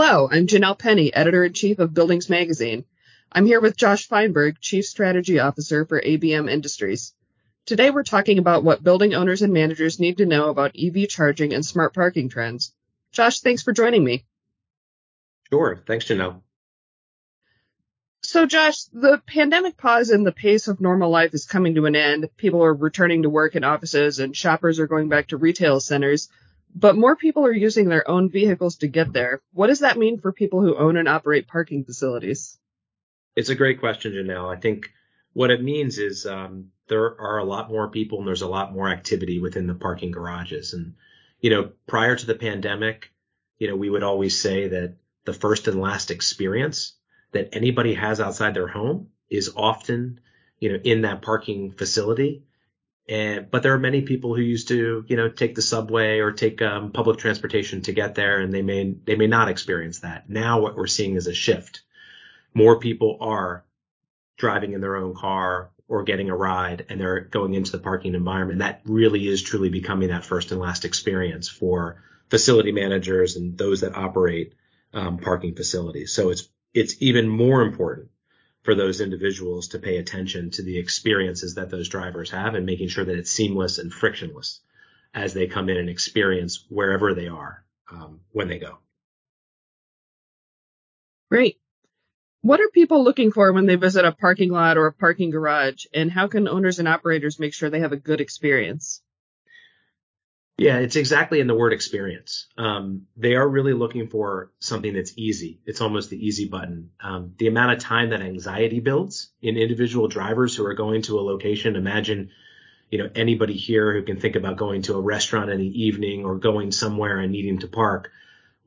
Hello, I'm Janelle Penny, editor in chief of Buildings Magazine. I'm here with Josh Feinberg, chief strategy officer for ABM Industries. Today we're talking about what building owners and managers need to know about EV charging and smart parking trends. Josh, thanks for joining me. Sure. Thanks, Janelle. So, Josh, the pandemic pause and the pace of normal life is coming to an end. People are returning to work in offices and shoppers are going back to retail centers but more people are using their own vehicles to get there. What does that mean for people who own and operate parking facilities? It's a great question, Janelle. I think what it means is um, there are a lot more people and there's a lot more activity within the parking garages. And, you know, prior to the pandemic, you know, we would always say that the first and last experience that anybody has outside their home is often, you know, in that parking facility and, but there are many people who used to, you know, take the subway or take um, public transportation to get there, and they may they may not experience that. Now, what we're seeing is a shift. More people are driving in their own car or getting a ride, and they're going into the parking environment. That really is truly becoming that first and last experience for facility managers and those that operate um, parking facilities. So it's it's even more important for those individuals to pay attention to the experiences that those drivers have and making sure that it's seamless and frictionless as they come in and experience wherever they are um, when they go. Great. What are people looking for when they visit a parking lot or a parking garage, and how can owners and operators make sure they have a good experience? Yeah, it's exactly in the word experience. Um, they are really looking for something that's easy. It's almost the easy button. Um, the amount of time that anxiety builds in individual drivers who are going to a location. Imagine, you know, anybody here who can think about going to a restaurant in the evening or going somewhere and needing to park.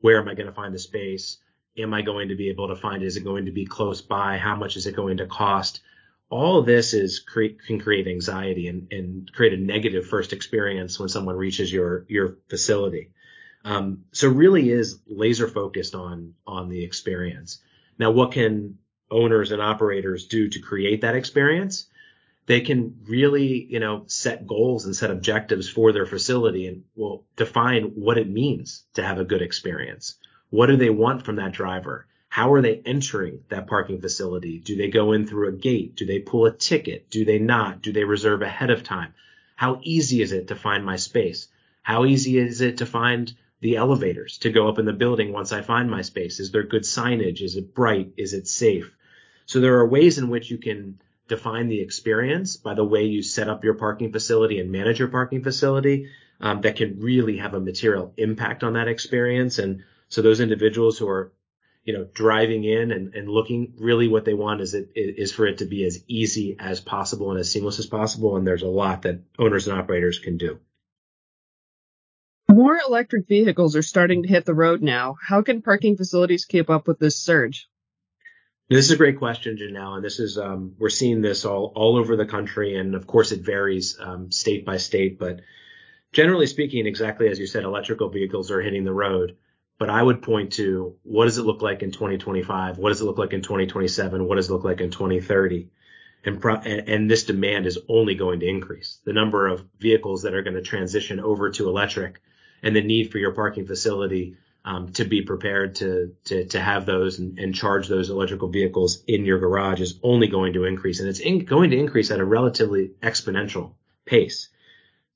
Where am I going to find the space? Am I going to be able to find? Is it going to be close by? How much is it going to cost? All this is create, can create anxiety and, and create a negative first experience when someone reaches your your facility. Um, so really is laser focused on on the experience. Now, what can owners and operators do to create that experience? They can really, you know, set goals and set objectives for their facility and will define what it means to have a good experience. What do they want from that driver? How are they entering that parking facility? Do they go in through a gate? Do they pull a ticket? Do they not? Do they reserve ahead of time? How easy is it to find my space? How easy is it to find the elevators to go up in the building once I find my space? Is there good signage? Is it bright? Is it safe? So there are ways in which you can define the experience by the way you set up your parking facility and manage your parking facility um, that can really have a material impact on that experience. And so those individuals who are you know, driving in and, and looking really what they want is it is for it to be as easy as possible and as seamless as possible. And there's a lot that owners and operators can do. More electric vehicles are starting to hit the road now. How can parking facilities keep up with this surge? This is a great question, Janelle, and this is um, we're seeing this all all over the country, and of course it varies um, state by state. But generally speaking, exactly as you said, electrical vehicles are hitting the road but I would point to what does it look like in 2025? What does it look like in 2027? What does it look like in 2030? And, pro- and this demand is only going to increase. The number of vehicles that are going to transition over to electric and the need for your parking facility um, to be prepared to, to, to have those and, and, charge those electrical vehicles in your garage is only going to increase. And it's in, going to increase at a relatively exponential pace.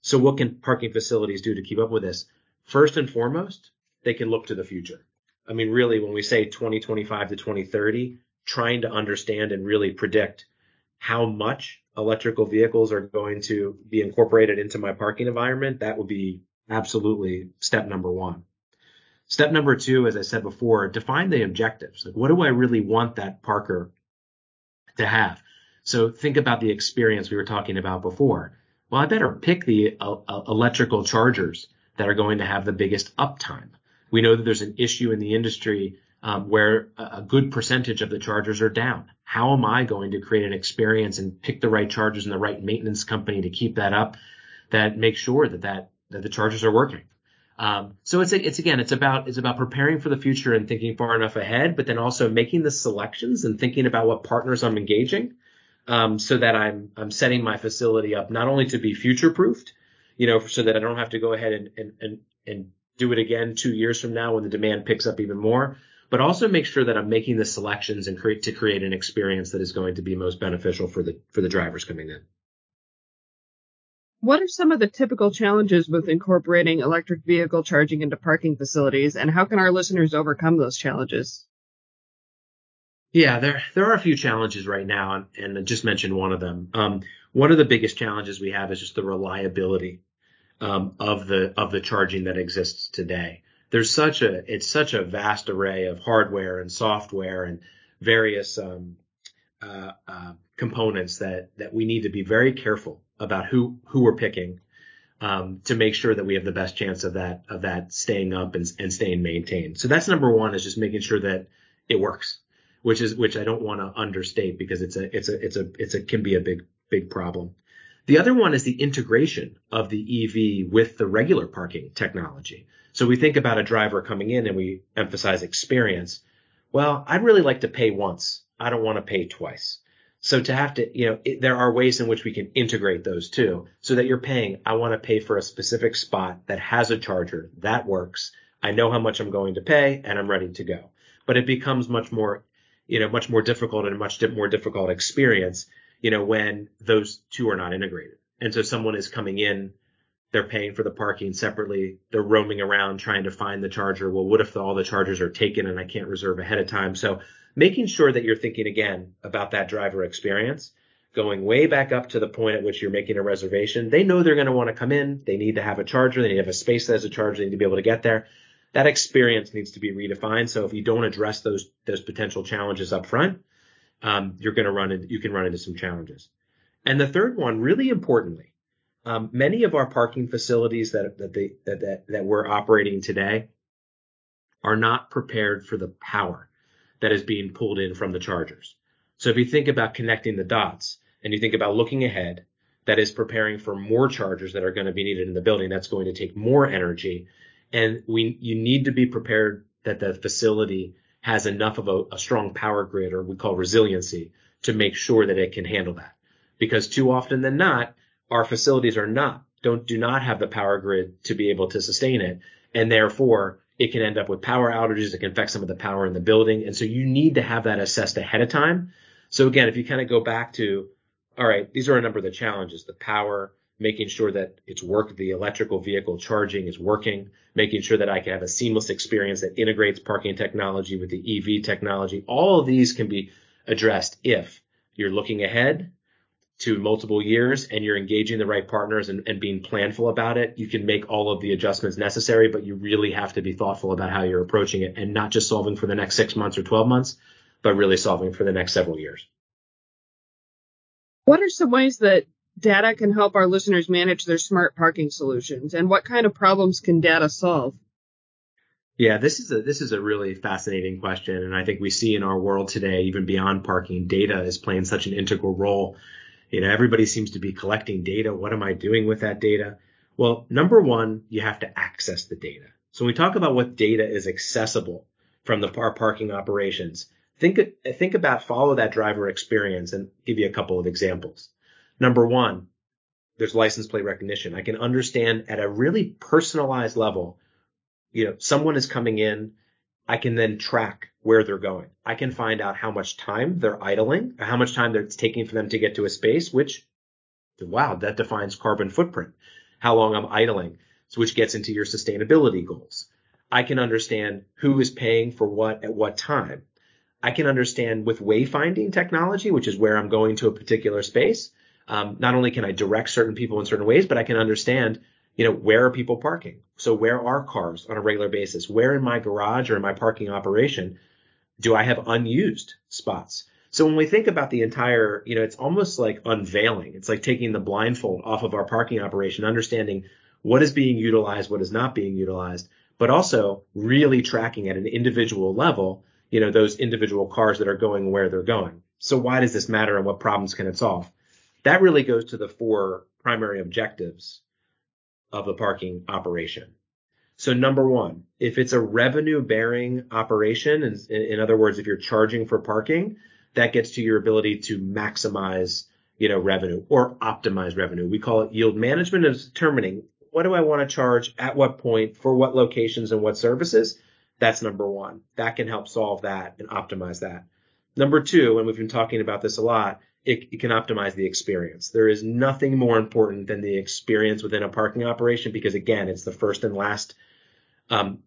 So what can parking facilities do to keep up with this? First and foremost, they can look to the future. I mean, really, when we say 2025 to 2030, trying to understand and really predict how much electrical vehicles are going to be incorporated into my parking environment, that would be absolutely step number one. Step number two, as I said before, define the objectives. Like, what do I really want that parker to have? So think about the experience we were talking about before. Well, I better pick the uh, uh electrical chargers that are going to have the biggest uptime. We know that there's an issue in the industry um, where a good percentage of the chargers are down. How am I going to create an experience and pick the right chargers and the right maintenance company to keep that up that makes sure that that, that the chargers are working? Um, so it's it's again it's about it's about preparing for the future and thinking far enough ahead, but then also making the selections and thinking about what partners I'm engaging, um, so that I'm I'm setting my facility up not only to be future proofed, you know, so that I don't have to go ahead and and and, and do it again two years from now when the demand picks up even more, but also make sure that I'm making the selections and create to create an experience that is going to be most beneficial for the for the drivers coming in. What are some of the typical challenges with incorporating electric vehicle charging into parking facilities, and how can our listeners overcome those challenges? Yeah, there there are a few challenges right now, and, and I just mentioned one of them. Um, one of the biggest challenges we have is just the reliability um, of the of the charging that exists today. There's such a it's such a vast array of hardware and software and various um, uh, uh, components that that we need to be very careful about who who we're picking um, to make sure that we have the best chance of that of that staying up and, and staying maintained. So that's number one is just making sure that it works, which is which I don't want to understate because it's a it's a it's a it's a can be a big big problem. The other one is the integration of the EV with the regular parking technology. So we think about a driver coming in and we emphasize experience. Well, I'd really like to pay once. I don't want to pay twice. So to have to, you know, it, there are ways in which we can integrate those two so that you're paying, I want to pay for a specific spot that has a charger that works. I know how much I'm going to pay and I'm ready to go. But it becomes much more, you know, much more difficult and a much more difficult experience you know, when those two are not integrated. And so someone is coming in, they're paying for the parking separately. They're roaming around trying to find the charger. Well, what if all the chargers are taken and I can't reserve ahead of time? So making sure that you're thinking again about that driver experience, going way back up to the point at which you're making a reservation. They know they're going to want to come in. They need to have a charger. They need to have a space that has a charger. They need to be able to get there. That experience needs to be redefined. So if you don't address those, those potential challenges up front, um, you're going to run into, you can run into some challenges. And the third one, really importantly, um, many of our parking facilities that that, they, that that that we're operating today are not prepared for the power that is being pulled in from the chargers. So if you think about connecting the dots and you think about looking ahead, that is preparing for more chargers that are going to be needed in the building. That's going to take more energy, and we you need to be prepared that the facility has enough of a, a strong power grid or we call resiliency to make sure that it can handle that. Because too often than not, our facilities are not, don't, do not have the power grid to be able to sustain it. And therefore it can end up with power outages. It can affect some of the power in the building. And so you need to have that assessed ahead of time. So again, if you kind of go back to, all right, these are a number of the challenges, the power, making sure that it's work, the electrical vehicle charging is working, making sure that I can have a seamless experience that integrates parking technology with the EV technology. All of these can be addressed if you're looking ahead to multiple years and you're engaging the right partners and, and being planful about it. You can make all of the adjustments necessary, but you really have to be thoughtful about how you're approaching it and not just solving for the next six months or 12 months, but really solving for the next several years. What are some ways that data can help our listeners manage their smart parking solutions and what kind of problems can data solve? Yeah, this is a this is a really fascinating question, and I think we see in our world today, even beyond parking, data is playing such an integral role. You know, everybody seems to be collecting data. What am I doing with that data? Well, number one, you have to access the data. So when we talk about what data is accessible from the our parking operations, think think about follow that driver experience and give you a couple of examples. Number one, there's license plate recognition. I can understand at a really personalized level, you know, someone is coming in. I can then track where they're going. I can find out how much time they're idling, how much time it's taking for them to get to a space, which, wow, that defines carbon footprint. How long I'm idling, so which gets into your sustainability goals. I can understand who is paying for what at what time. I can understand with wayfinding technology, which is where I'm going to a particular space um, not only can I direct certain people in certain ways, but I can understand, you know, where are people parking? So where are cars on a regular basis? Where in my garage or in my parking operation do I have unused spots? So when we think about the entire, you know, it's almost like unveiling. It's like taking the blindfold off of our parking operation, understanding what is being utilized, what is not being utilized, but also really tracking at an individual level, you know, those individual cars that are going where they're going. So why does this matter and what problems can it solve? That really goes to the four primary objectives of the parking operation. So number one, if it's a revenue bearing operation, in, in other words, if you're charging for parking, that gets to your ability to maximize, you know, revenue or optimize revenue. We call it yield management is determining what do I want to charge at what point for what locations and what services That's number one. That can help solve that and optimize that. Number two, and we've been talking about this a lot, it, it, can optimize the experience. There is nothing more important than the experience within a parking operation because again, it's the first and last um,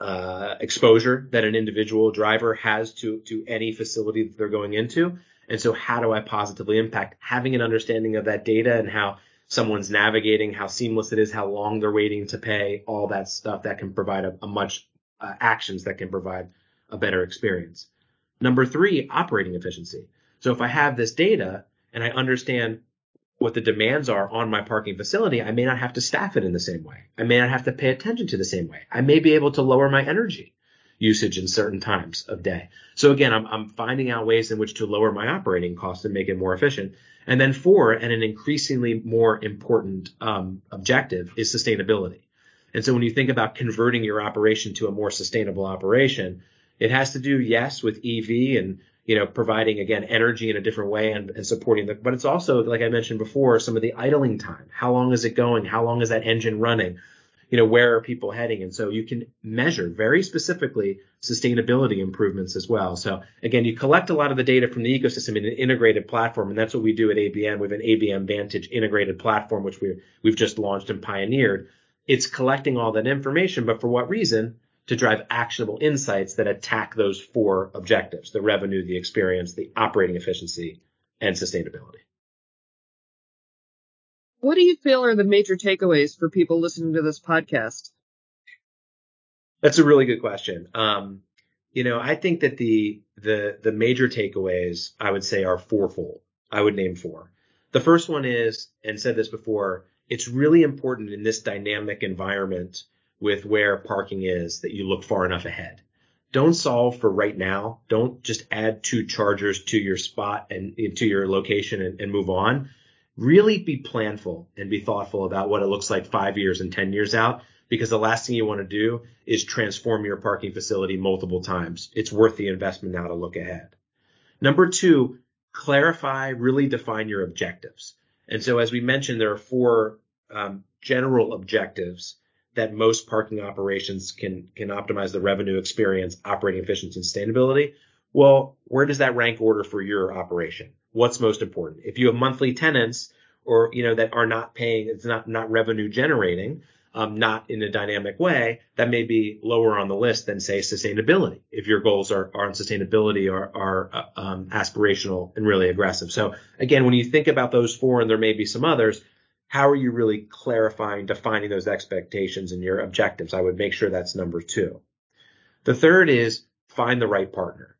uh, exposure that an individual driver has to to any facility that they're going into. And so, how do I positively impact having an understanding of that data and how someone's navigating, how seamless it is, how long they're waiting to pay, all that stuff that can provide a, a much uh, actions that can provide a better experience. Number three, operating efficiency. So if I have this data and I understand what the demands are on my parking facility, I may not have to staff it in the same way. I may not have to pay attention to the same way. I may be able to lower my energy usage in certain times of day. So again, I'm, I'm finding out ways in which to lower my operating costs and make it more efficient. And then four, and an increasingly more important um, objective is sustainability. And so when you think about converting your operation to a more sustainable operation, it has to do, yes, with EV and you know, providing again energy in a different way and, and supporting the, but it's also, like I mentioned before, some of the idling time. How long is it going? How long is that engine running? You know, where are people heading? And so you can measure very specifically sustainability improvements as well. So again, you collect a lot of the data from the ecosystem in an integrated platform. And that's what we do at ABM. Have an ABM Vantage integrated platform, which we, we've just launched and pioneered. It's collecting all that information, but for what reason? To drive actionable insights that attack those four objectives, the revenue, the experience, the operating efficiency, and sustainability. What do you feel are the major takeaways for people listening to this podcast? That's a really good question. Um, you know, I think that the the the major takeaways I would say are fourfold. I would name four. The first one is, and said this before, it's really important in this dynamic environment with where parking is that you look far enough ahead. Don't solve for right now. Don't just add two chargers to your spot and to your location and, and move on. Really be planful and be thoughtful about what it looks like five years and 10 years out because the last thing you want to do is transform your parking facility multiple times. It's worth the investment now to look ahead. Number two, clarify, really define your objectives. And so as we mentioned, there are four um, general objectives that most parking operations can can optimize the revenue experience, operating efficiency, and sustainability. Well, where does that rank order for your operation? What's most important? If you have monthly tenants or you know that are not paying, it's not not revenue generating, um, not in a dynamic way, that may be lower on the list than say sustainability. If your goals are, are on sustainability are, are uh, um, aspirational and really aggressive. So again, when you think about those four, and there may be some others, how are you really clarifying, defining those expectations and your objectives? I would make sure that's number two. The third is find the right partner.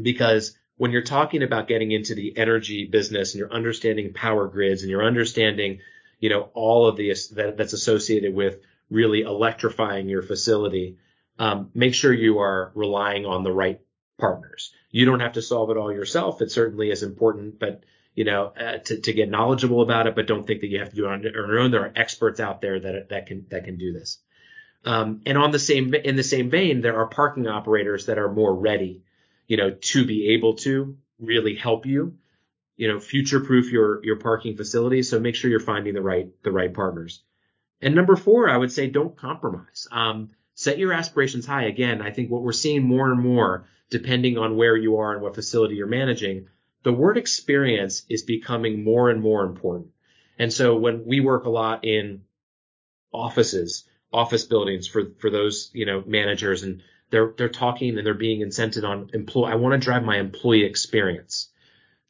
Because when you're talking about getting into the energy business and you're understanding power grids and you're understanding, you know, all of the that, that's associated with really electrifying your facility, um, make sure you are relying on the right partners. You don't have to solve it all yourself. It certainly is important, but you know, uh, to, to get knowledgeable about it, but don't think that you have to do it on your own. There are experts out there that, that can, that can do this. Um, and on the same, in the same vein, there are parking operators that are more ready, you know, to be able to really help you, you know, future proof your, your parking facility. So make sure you're finding the right, the right partners. And number four, I would say don't compromise. Um, set your aspirations high. Again, I think what we're seeing more and more, depending on where you are and what facility you're managing, the word experience is becoming more and more important. And so when we work a lot in offices, office buildings for, for those, you know, managers and they're, they're talking and they're being incented on employee. I want to drive my employee experience.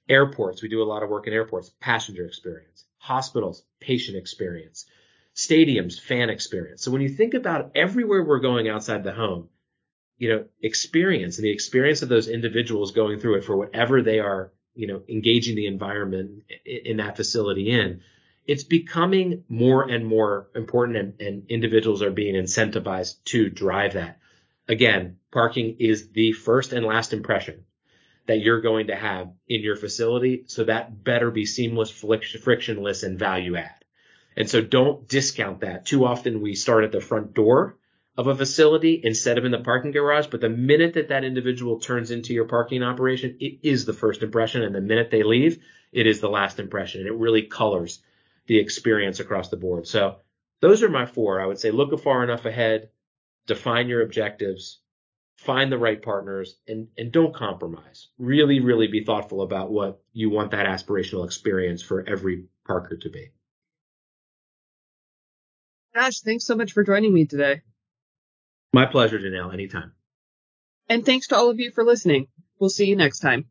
Airports, we do a lot of work in airports, passenger experience, hospitals, patient experience, stadiums, fan experience. So when you think about everywhere we're going outside the home, you know, experience and the experience of those individuals going through it for whatever they are you know, engaging the environment in that facility in, it's becoming more and more important and, and individuals are being incentivized to drive that. Again, parking is the first and last impression that you're going to have in your facility. So that better be seamless, frictionless and value add. And so don't discount that. Too often we start at the front door of a facility instead of in the parking garage. But the minute that that individual turns into your parking operation, it is the first impression. And the minute they leave, it is the last impression. And it really colors the experience across the board. So those are my four. I would say look far enough ahead, define your objectives, find the right partners and, and don't compromise. Really, really be thoughtful about what you want that aspirational experience for every Parker to be. Josh, thanks so much for joining me today. My pleasure, Janelle. Anytime. And thanks to all of you for listening. We'll see you next time.